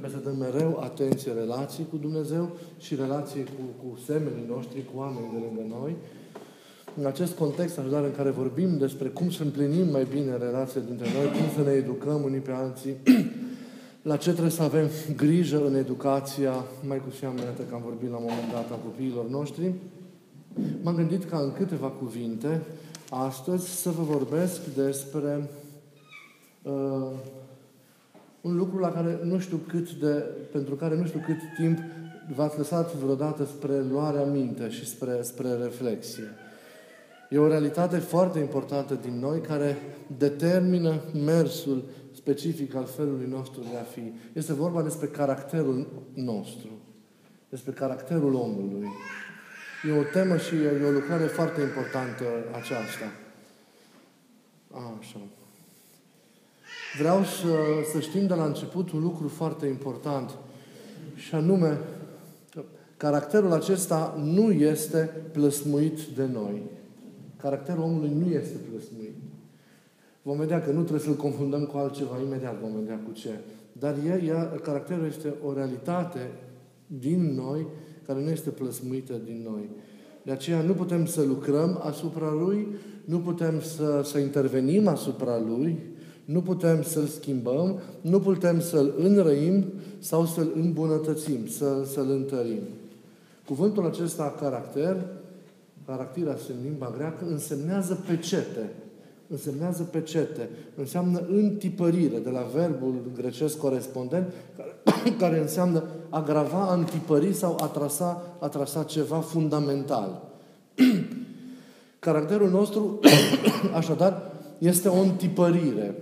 trebuie să dăm mereu atenție relației cu Dumnezeu și relației cu, cu semenii noștri, cu oamenii de lângă noi. În acest context, așadar, în care vorbim despre cum să împlinim mai bine relația dintre noi, cum să ne educăm unii pe alții, la ce trebuie să avem grijă în educația, mai cu seamă, că am vorbit la un moment dat a copiilor noștri, m-am gândit ca în câteva cuvinte, astăzi, să vă vorbesc despre uh, un lucru la care nu știu cât de, pentru care nu știu cât timp v-ați lăsat vreodată spre luarea minte și spre, spre reflexie. E o realitate foarte importantă din noi care determină mersul specific al felului nostru de a fi. Este vorba despre caracterul nostru, despre caracterul omului. E o temă și e o lucrare foarte importantă aceasta. Așa. Vreau să, să știm de la început un lucru foarte important și anume că caracterul acesta nu este plăsmuit de noi. Caracterul omului nu este plăsmuit. Vom vedea că nu trebuie să-l confundăm cu altceva, imediat vom vedea cu ce. Dar el, ea, caracterul este o realitate din noi care nu este plăsmuită din noi. De aceea nu putem să lucrăm asupra lui, nu putem să, să intervenim asupra lui, nu putem să-l schimbăm, nu putem să-l înrăim sau să-l îmbunătățim, să, să-l întărim. Cuvântul acesta, caracter, caracteras în limba greacă, însemnează pecete. Însemnează pecete. Înseamnă întipărire, de la verbul grecesc corespondent, care, care înseamnă a grava, a întipări sau a trasa, a trasa ceva fundamental. Caracterul nostru, așadar, este o întipărire.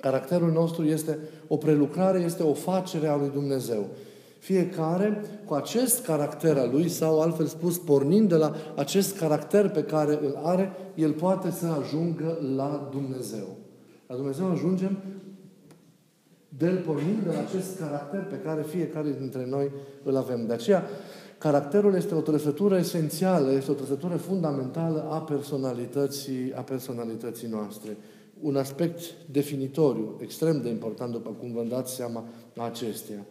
Caracterul nostru este o prelucrare, este o facere a lui Dumnezeu. Fiecare cu acest caracter al lui, sau altfel spus, pornind de la acest caracter pe care îl are, el poate să ajungă la Dumnezeu. La Dumnezeu ajungem de pornind de la acest caracter pe care fiecare dintre noi îl avem. De aceea, caracterul este o trăsătură esențială, este o trăsătură fundamentală a personalității, a personalității noastre. Un aspect definitoriu, extrem de important, după cum vă dați seama, acestea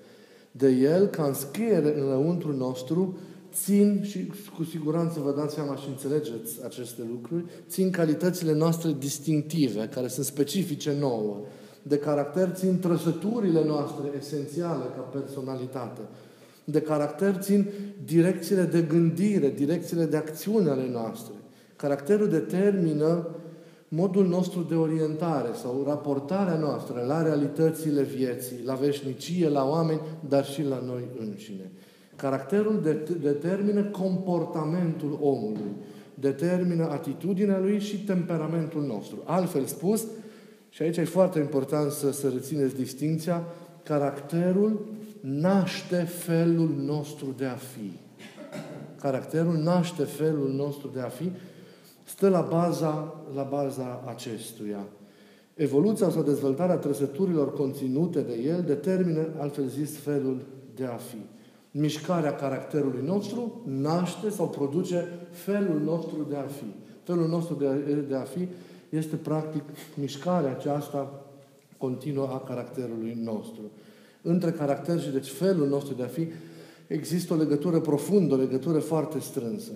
de El, ca înscriere înăuntru nostru, țin, și cu siguranță vă dați seama și înțelegeți aceste lucruri, țin calitățile noastre distinctive, care sunt specifice nouă. De caracter țin trăsăturile noastre esențiale ca personalitate. De caracter țin direcțiile de gândire, direcțiile de acțiune ale noastre. Caracterul determină modul nostru de orientare sau raportarea noastră la realitățile vieții, la veșnicie, la oameni, dar și la noi înșine. Caracterul de- determină comportamentul omului, determină atitudinea lui și temperamentul nostru. Altfel spus, și aici e foarte important să, să rețineți distinția, caracterul naște felul nostru de a fi. Caracterul naște felul nostru de a fi stă la baza, la baza acestuia. Evoluția sau dezvoltarea trăsăturilor conținute de el determină, altfel zis, felul de a fi. Mișcarea caracterului nostru naște sau produce felul nostru de a fi. Felul nostru de a, de a fi este practic mișcarea aceasta continuă a caracterului nostru. Între caracter și deci felul nostru de a fi există o legătură profundă, o legătură foarte strânsă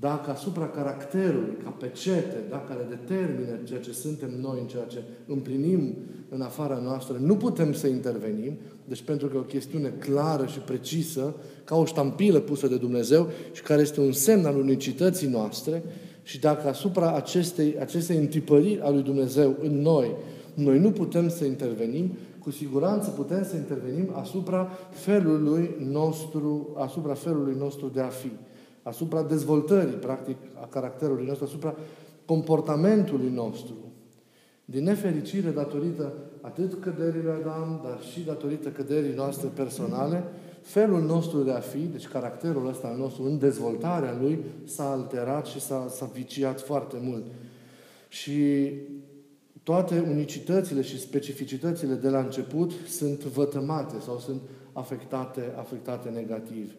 dacă asupra caracterului, ca pecete, da, care determină ceea ce suntem noi, în ceea ce împlinim în afara noastră, nu putem să intervenim, deci pentru că e o chestiune clară și precisă, ca o ștampilă pusă de Dumnezeu și care este un semn al unicității noastre, și dacă asupra acestei, acestei întipăriri a lui Dumnezeu în noi, noi nu putem să intervenim, cu siguranță putem să intervenim asupra felului nostru, asupra felului nostru de a fi asupra dezvoltării, practic, a caracterului nostru, asupra comportamentului nostru. Din nefericire, datorită atât căderii lui Adam, dar și datorită căderii noastre personale, felul nostru de a fi, deci caracterul ăsta al nostru în dezvoltarea lui, s-a alterat și s-a, s-a viciat foarte mult. Și toate unicitățile și specificitățile de la început sunt vătămate sau sunt afectate, afectate negativ.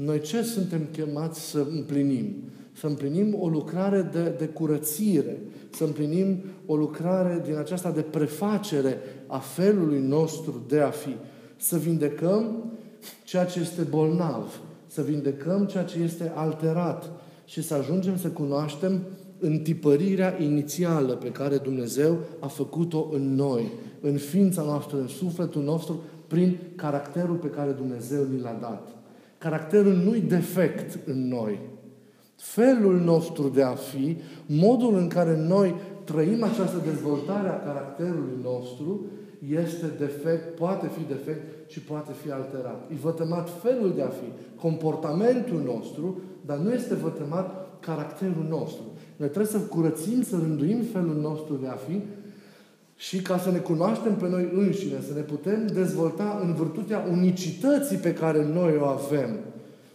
Noi ce suntem chemați să împlinim? Să împlinim o lucrare de, de curățire, să împlinim o lucrare din aceasta de prefacere a felului nostru de a fi. să vindecăm ceea ce este bolnav, să vindecăm ceea ce este alterat și să ajungem să cunoaștem întipărirea inițială pe care Dumnezeu a făcut-o în noi, în ființa noastră, în sufletul nostru, prin caracterul pe care Dumnezeu ni l-a dat. Caracterul nu-i defect în noi. Felul nostru de a fi, modul în care noi trăim această dezvoltare a caracterului nostru, este defect, poate fi defect și poate fi alterat. E vătămat felul de a fi, comportamentul nostru, dar nu este vătămat caracterul nostru. Noi trebuie să curățim, să rânduim felul nostru de a fi și ca să ne cunoaștem pe noi înșine, să ne putem dezvolta în virtutea unicității pe care noi o avem.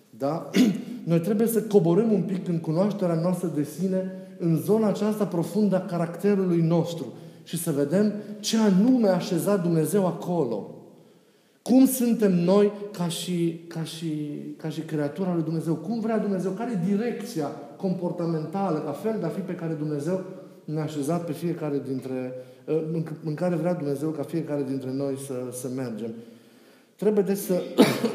Da? Noi trebuie să coborâm un pic în cunoașterea noastră de sine în zona aceasta profundă a caracterului nostru și să vedem ce anume a așezat Dumnezeu acolo. Cum suntem noi ca și, ca, și, ca și creatura lui Dumnezeu? Cum vrea Dumnezeu? Care e direcția comportamentală, ca fel de a fi pe care Dumnezeu ne-a așezat pe fiecare dintre, în, în care vrea Dumnezeu ca fiecare dintre noi să, să mergem. Trebuie de să,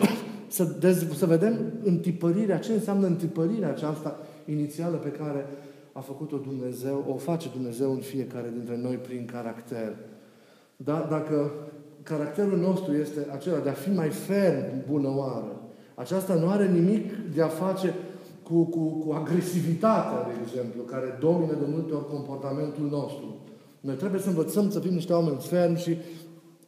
să, dez, să vedem întipărirea, ce înseamnă întipărirea aceasta inițială pe care a făcut-o Dumnezeu, o face Dumnezeu în fiecare dintre noi prin caracter. Da? Dacă caracterul nostru este acela de a fi mai ferm, bună oară, aceasta nu are nimic de a face cu, cu, cu agresivitatea, de exemplu, care domină de multe ori comportamentul nostru. Noi trebuie să învățăm să fim niște oameni fermi și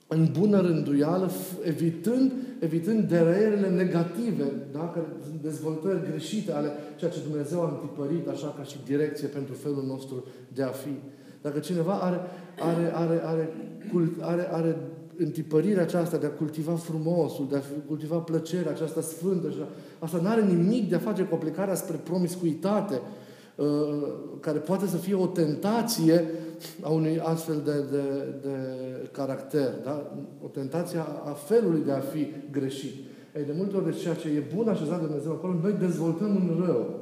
în bună rânduială, evitând, evitând dereierele negative, da? Care sunt dezvoltări greșite ale ceea ce Dumnezeu a întipărit așa ca și direcție pentru felul nostru de a fi. Dacă cineva are, are, are, are, are, are întipărirea aceasta de a cultiva frumosul, de a cultiva plăcerea aceasta sfântă, asta nu are nimic de a face cu aplicarea spre promiscuitate, uh, care poate să fie o tentație a unui astfel de, de, de caracter, da? o tentație a felului de a fi greșit. Ei, de multe ori, de ceea ce e bun așezat de Dumnezeu acolo, noi dezvoltăm un rău.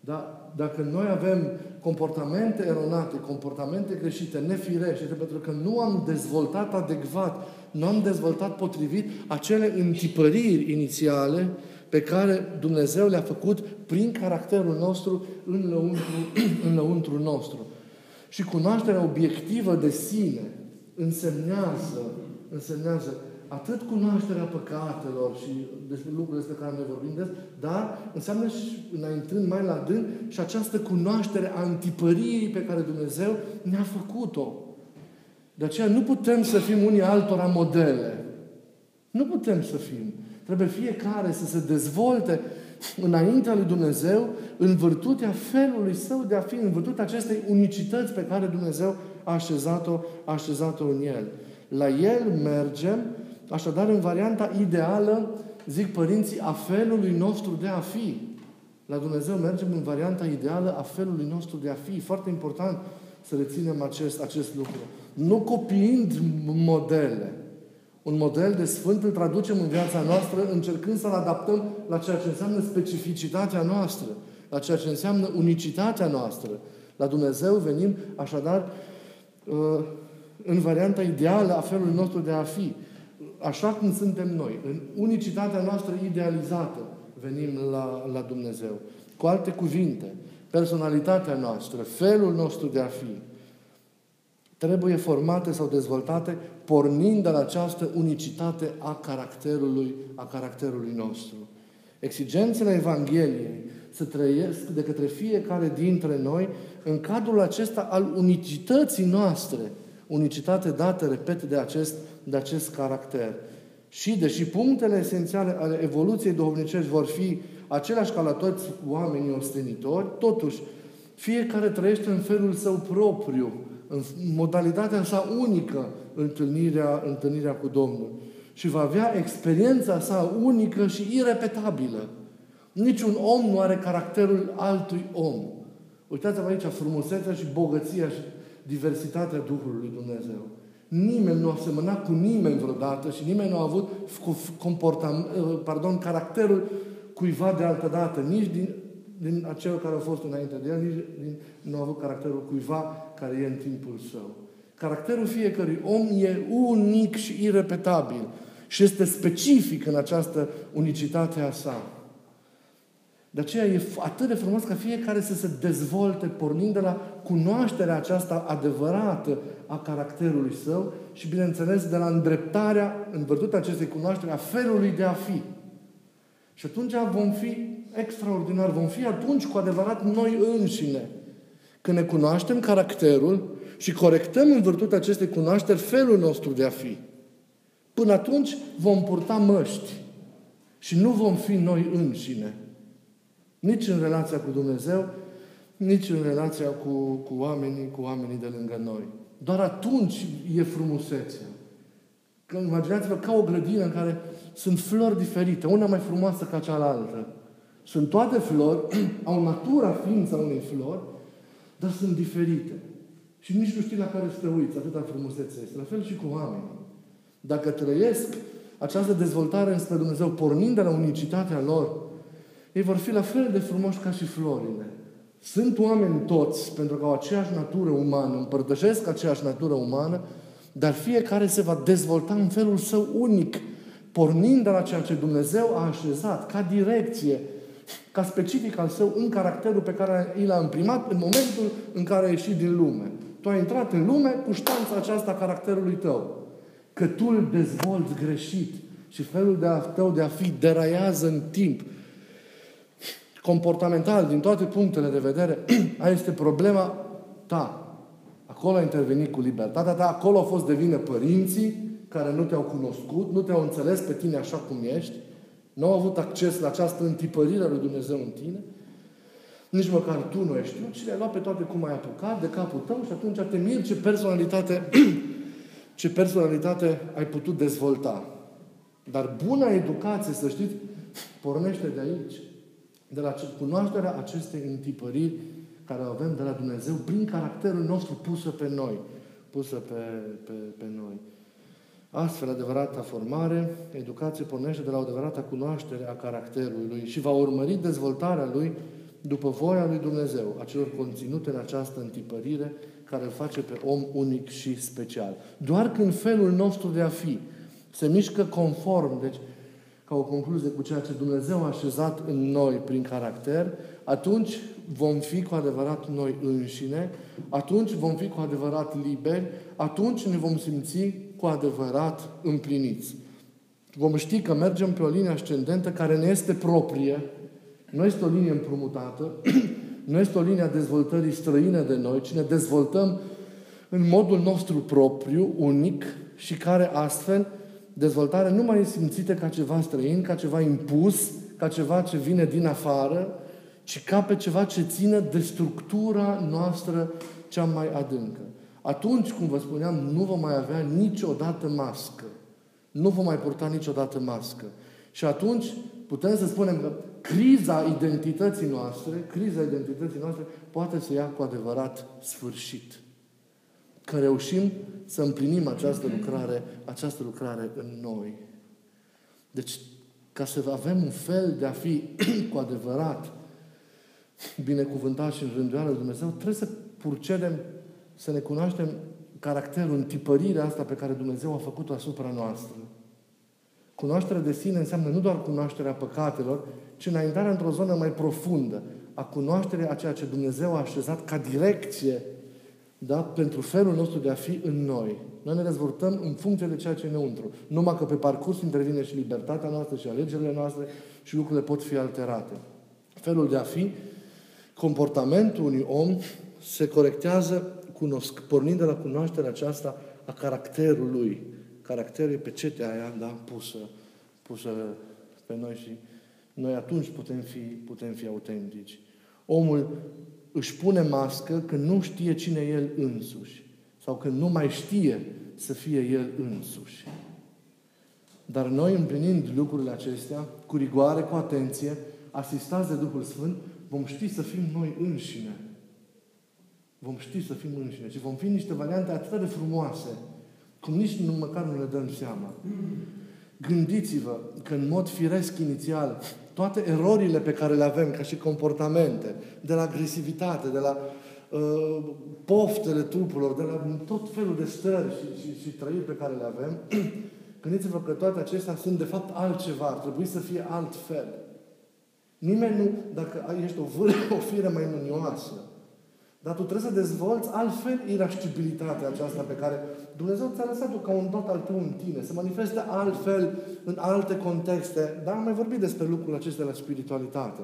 Da? Dacă noi avem comportamente eronate, comportamente greșite, nefirește, pentru că nu am dezvoltat adecvat, nu am dezvoltat potrivit acele întipăriri inițiale pe care Dumnezeu le-a făcut prin caracterul nostru în lăuntru, în lăuntru nostru. Și cunoașterea obiectivă de sine însemnează, însemnează atât cunoașterea păcatelor și despre lucrurile despre care noi vorbim des, dar înseamnă și, înaintând mai la dând, și această cunoaștere a antipăririi pe care Dumnezeu ne-a făcut-o. De aceea nu putem să fim unii altora modele. Nu putem să fim. Trebuie fiecare să se dezvolte înaintea lui Dumnezeu în virtutea felului său de a fi, în virtutea acestei unicități pe care Dumnezeu a așezat-o, a așezat-o în El. La El mergem Așadar, în varianta ideală, zic părinții, a felului nostru de a fi. La Dumnezeu mergem în varianta ideală a felului nostru de a fi. Foarte important să reținem acest, acest lucru. Nu copiind modele. Un model de sfânt îl traducem în viața noastră încercând să-l adaptăm la ceea ce înseamnă specificitatea noastră, la ceea ce înseamnă unicitatea noastră. La Dumnezeu venim așadar uh, în varianta ideală a felului nostru de a fi așa cum suntem noi, în unicitatea noastră idealizată, venim la, la Dumnezeu. Cu alte cuvinte, personalitatea noastră, felul nostru de a fi, trebuie formate sau dezvoltate pornind de la această unicitate a caracterului, a caracterului nostru. Exigențele Evangheliei să trăiesc de către fiecare dintre noi în cadrul acesta al unicității noastre, unicitate dată, repet, de acest de acest caracter. Și deși punctele esențiale ale evoluției duhovnicești vor fi aceleași ca la toți oamenii ostenitori, totuși fiecare trăiește în felul său propriu, în modalitatea sa unică, întâlnirea, întâlnirea cu Domnul. Și va avea experiența sa unică și irepetabilă. Niciun om nu are caracterul altui om. Uitați-vă aici frumusețea și bogăția și diversitatea Duhului Dumnezeu. Nimeni nu a semănat cu nimeni vreodată și nimeni nu a avut comportam, uh, pardon, caracterul cuiva de altă dată, nici din, din acel care au fost înainte de el, nici din, nu a avut caracterul cuiva care e în timpul său. Caracterul fiecărui om e unic și irepetabil. Și este specific în această unicitate a sa. De aceea e atât de frumos ca fiecare să se dezvolte pornind de la cunoașterea aceasta adevărată a caracterului său și, bineînțeles, de la îndreptarea, în virtutea acestei cunoaștere, a felului de a fi. Și atunci vom fi extraordinar, vom fi atunci cu adevărat noi înșine. Când ne cunoaștem caracterul și corectăm în virtutea acestei cunoașteri felul nostru de a fi. Până atunci vom purta măști și nu vom fi noi înșine. Nici în relația cu Dumnezeu, nici în relația cu, cu oamenii, cu oamenii de lângă noi. Doar atunci e frumusețea. Că imaginați-vă ca o grădină în care sunt flori diferite, una mai frumoasă ca cealaltă. Sunt toate flori, au natura ființa unei flori, dar sunt diferite. Și nici nu știi la care să te uiți, atâta frumusețe este. La fel și cu oamenii. Dacă trăiesc această dezvoltare înspre Dumnezeu, pornind de la unicitatea lor, ei vor fi la fel de frumoși ca și florile. Sunt oameni toți, pentru că au aceeași natură umană, împărtășesc aceeași natură umană, dar fiecare se va dezvolta în felul său unic, pornind de la ceea ce Dumnezeu a așezat ca direcție, ca specific al său în caracterul pe care i l-a imprimat în momentul în care a ieșit din lume. Tu ai intrat în lume cu ștanța aceasta a caracterului tău. Că tu îl dezvolți greșit și felul de a, tău de a fi deraiază în timp. Comportamental, din toate punctele de vedere, aia este problema ta. Acolo a intervenit cu libertatea ta, acolo au fost de vină părinții care nu te-au cunoscut, nu te-au înțeles pe tine așa cum ești, nu au avut acces la această întipărire a lui Dumnezeu în tine nici măcar tu nu ești tu, ci le-ai luat pe toate cum ai apucat de capul tău și atunci te miri ce personalitate, ce personalitate ai putut dezvolta. Dar buna educație, să știți, pornește de aici. De la cunoașterea acestei întipăriri care o avem de la Dumnezeu prin caracterul nostru pusă pe noi. Pusă pe, pe, pe noi. Astfel, adevărata formare, educație pornește de la o adevărată cunoaștere a caracterului lui și va urmări dezvoltarea lui după voia lui Dumnezeu, a celor conținute în această întipărire care îl face pe om unic și special. Doar când felul nostru de a fi se mișcă conform, deci ca o concluzie cu ceea ce Dumnezeu a așezat în noi prin caracter, atunci vom fi cu adevărat noi înșine, atunci vom fi cu adevărat liberi, atunci ne vom simți cu adevărat împliniți. Vom ști că mergem pe o linie ascendentă care ne este proprie, nu este o linie împrumutată, nu este o linie a dezvoltării străine de noi, ci ne dezvoltăm în modul nostru propriu, unic și care astfel dezvoltarea nu mai e simțită ca ceva străin, ca ceva impus, ca ceva ce vine din afară, ci ca pe ceva ce ține de structura noastră cea mai adâncă. Atunci, cum vă spuneam, nu vom mai avea niciodată mască. Nu vom mai purta niciodată mască. Și atunci putem să spunem că criza identității noastre, criza identității noastre poate să ia cu adevărat sfârșit. Că reușim să împlinim această lucrare, această lucrare în noi. Deci, ca să avem un fel de a fi cu adevărat binecuvântat și în rânduială lui Dumnezeu, trebuie să purcedem, să ne cunoaștem caracterul, întipărirea asta pe care Dumnezeu a făcut-o asupra noastră. Cunoașterea de sine înseamnă nu doar cunoașterea păcatelor, ci înaintarea într-o zonă mai profundă a cunoașterea a ceea ce Dumnezeu a așezat ca direcție da? pentru felul nostru de a fi în noi. Noi ne dezvoltăm în funcție de ceea ce e înăuntru. Numai că pe parcurs intervine și libertatea noastră și alegerile noastre și lucrurile pot fi alterate. Felul de a fi, comportamentul unui om se corectează cunosc, pornind de la cunoașterea aceasta a caracterului. Caracterul e pe cetea aia, da, pusă, pusă pe noi și noi atunci putem fi, putem fi autentici. Omul își pune mască când nu știe cine e el însuși sau când nu mai știe să fie el însuși. Dar noi, împlinind lucrurile acestea, cu rigoare, cu atenție, asistați de Duhul Sfânt, vom ști să fim noi înșine. Vom ști să fim înșine. Și vom fi niște variante atât de frumoase, cum nici nu măcar nu ne dăm seama. Gândiți-vă că în mod firesc inițial, toate erorile pe care le avem ca și comportamente, de la agresivitate, de la uh, poftele trupurilor, de la tot felul de stări și, și, și trăiri pe care le avem, Gândiți-vă că toate acestea sunt de fapt altceva, ar trebui să fie altfel. Nimeni nu, dacă ești o vâră, o fire mai mânioasă, dar tu trebuie să dezvolți altfel irascibilitatea aceasta pe care Dumnezeu ți-a lăsat-o ca un tot al tău în tine, să manifeste altfel în alte contexte. Dar am mai vorbit despre lucrul acesta la spiritualitate.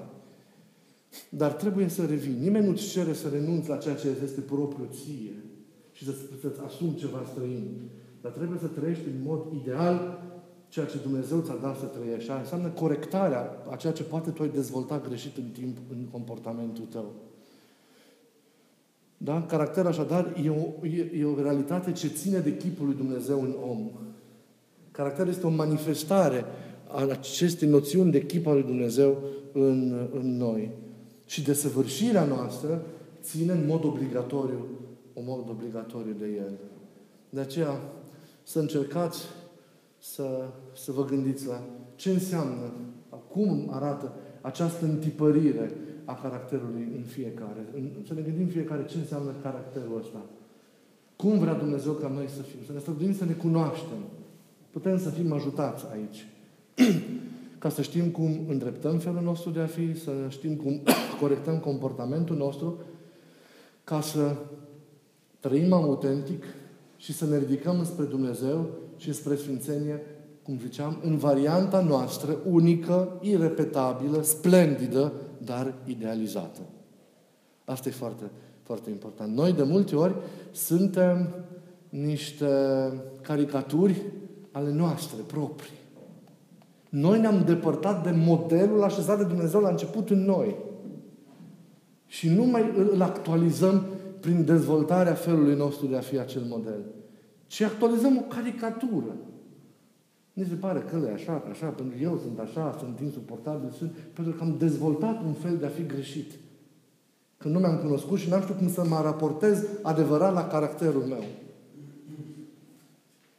Dar trebuie să revii. Nimeni nu-ți cere să renunți la ceea ce este propriu ție și să, să-ți asumi ceva străin. Dar trebuie să trăiești în mod ideal ceea ce Dumnezeu ți-a dat să trăiești. Și înseamnă corectarea a ceea ce poate tu ai dezvoltat greșit în timp în comportamentul tău. Da? Caracter așadar e o, e, e o realitate ce ține de chipul lui Dumnezeu în om. Caracter este o manifestare a acestei noțiuni de chip al lui Dumnezeu în, în noi. Și desăvârșirea noastră ține în mod obligatoriu, un mod obligatoriu de El. De aceea, să încercați să, să vă gândiți la ce înseamnă, cum arată această întipărire a caracterului în fiecare. Să ne gândim fiecare ce înseamnă caracterul ăsta. Cum vrea Dumnezeu ca noi să fim? Să ne străduim să ne cunoaștem. Putem să fim ajutați aici. ca să știm cum îndreptăm felul nostru de a fi, să știm cum corectăm comportamentul nostru, ca să trăim autentic și să ne ridicăm spre Dumnezeu și spre Sfințenie, cum ziceam, în varianta noastră, unică, irepetabilă, splendidă, dar idealizată. Asta e foarte, foarte important. Noi, de multe ori, suntem niște caricaturi ale noastre proprii. Noi ne-am depărtat de modelul așezat de Dumnezeu la început în noi. Și nu mai îl actualizăm prin dezvoltarea felului nostru de a fi acel model. Ci actualizăm o caricatură. Ni se pare că e așa, așa, pentru că eu sunt așa, sunt insuportabil, sunt, pentru că am dezvoltat un fel de a fi greșit. Că nu mi-am cunoscut și n-am știut cum să mă raportez adevărat la caracterul meu.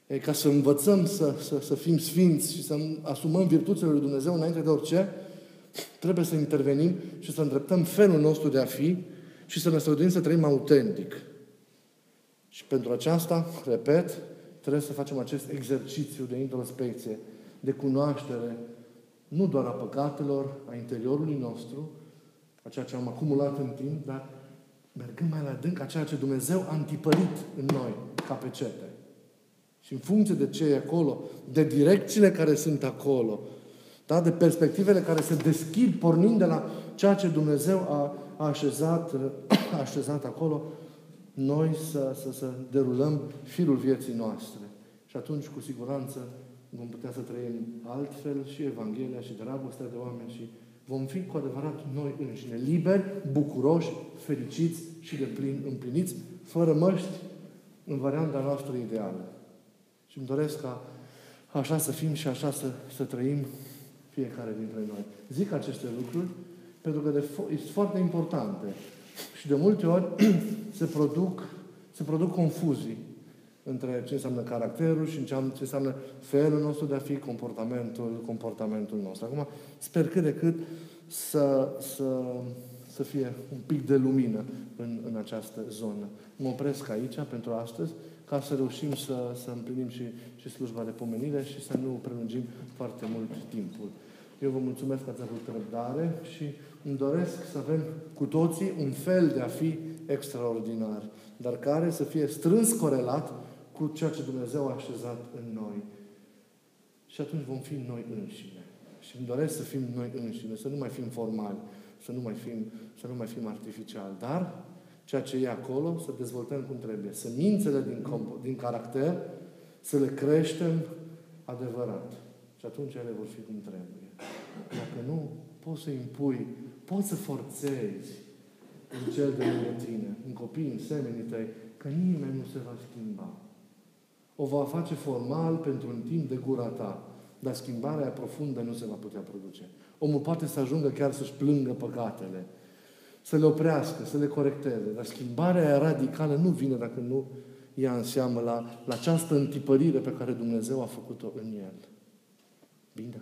E ca să învățăm să, să, să fim sfinți și să asumăm virtuțile lui Dumnezeu înainte de orice, trebuie să intervenim și să îndreptăm felul nostru de a fi și să ne străduim să trăim autentic. Și pentru aceasta, repet, trebuie să facem acest exercițiu de introspecție, de cunoaștere, nu doar a păcatelor, a interiorului nostru, a ceea ce am acumulat în timp, dar mergând mai la adânc a ceea ce Dumnezeu a întipărit în noi, ca pe cete. Și în funcție de ce e acolo, de direcțiile care sunt acolo, da? de perspectivele care se deschid pornind de la ceea ce Dumnezeu a, a, așezat, a așezat acolo, noi să, să, să derulăm firul vieții noastre. Și atunci, cu siguranță, vom putea să trăim altfel și Evanghelia și dragostea de oameni și vom fi cu adevărat noi înșine, liberi, bucuroși, fericiți și de plin împliniți, fără măști, în varianta noastră ideală. Și îmi doresc ca așa să fim și așa să, să trăim fiecare dintre noi. Zic aceste lucruri pentru că de fo- sunt foarte importante. Și de multe ori se produc, se produc confuzii între ce înseamnă caracterul și ce înseamnă felul nostru de a fi, comportamentul, comportamentul nostru. Acum, sper cât de cât să, să, să fie un pic de lumină în, în această zonă. Mă opresc aici pentru astăzi ca să reușim să, să împlinim și, și slujba de pomenire și să nu prelungim foarte mult timpul. Eu vă mulțumesc că ați avut răbdare și îmi doresc să avem cu toții un fel de a fi extraordinar, dar care să fie strâns corelat cu ceea ce Dumnezeu a așezat în noi. Și atunci vom fi noi înșine. Și îmi doresc să fim noi înșine, să nu mai fim formali, să nu mai fim, să nu mai fim artificiali. Dar ceea ce e acolo, să dezvoltăm cum trebuie. Să mințele din, din caracter, să le creștem adevărat. Și atunci ele vor fi cum trebuie. Dacă nu, poți să impui, poți să forțezi în cel de lângă tine, în copii, în semenii tăi, că nimeni nu se va schimba. O va face formal pentru un timp de gura ta, dar schimbarea profundă nu se va putea produce. Omul poate să ajungă chiar să-și plângă păcatele, să le oprească, să le corecteze. Dar schimbarea radicală nu vine dacă nu ia în seamă la, la această întipărire pe care Dumnezeu a făcut-o în el. Bine?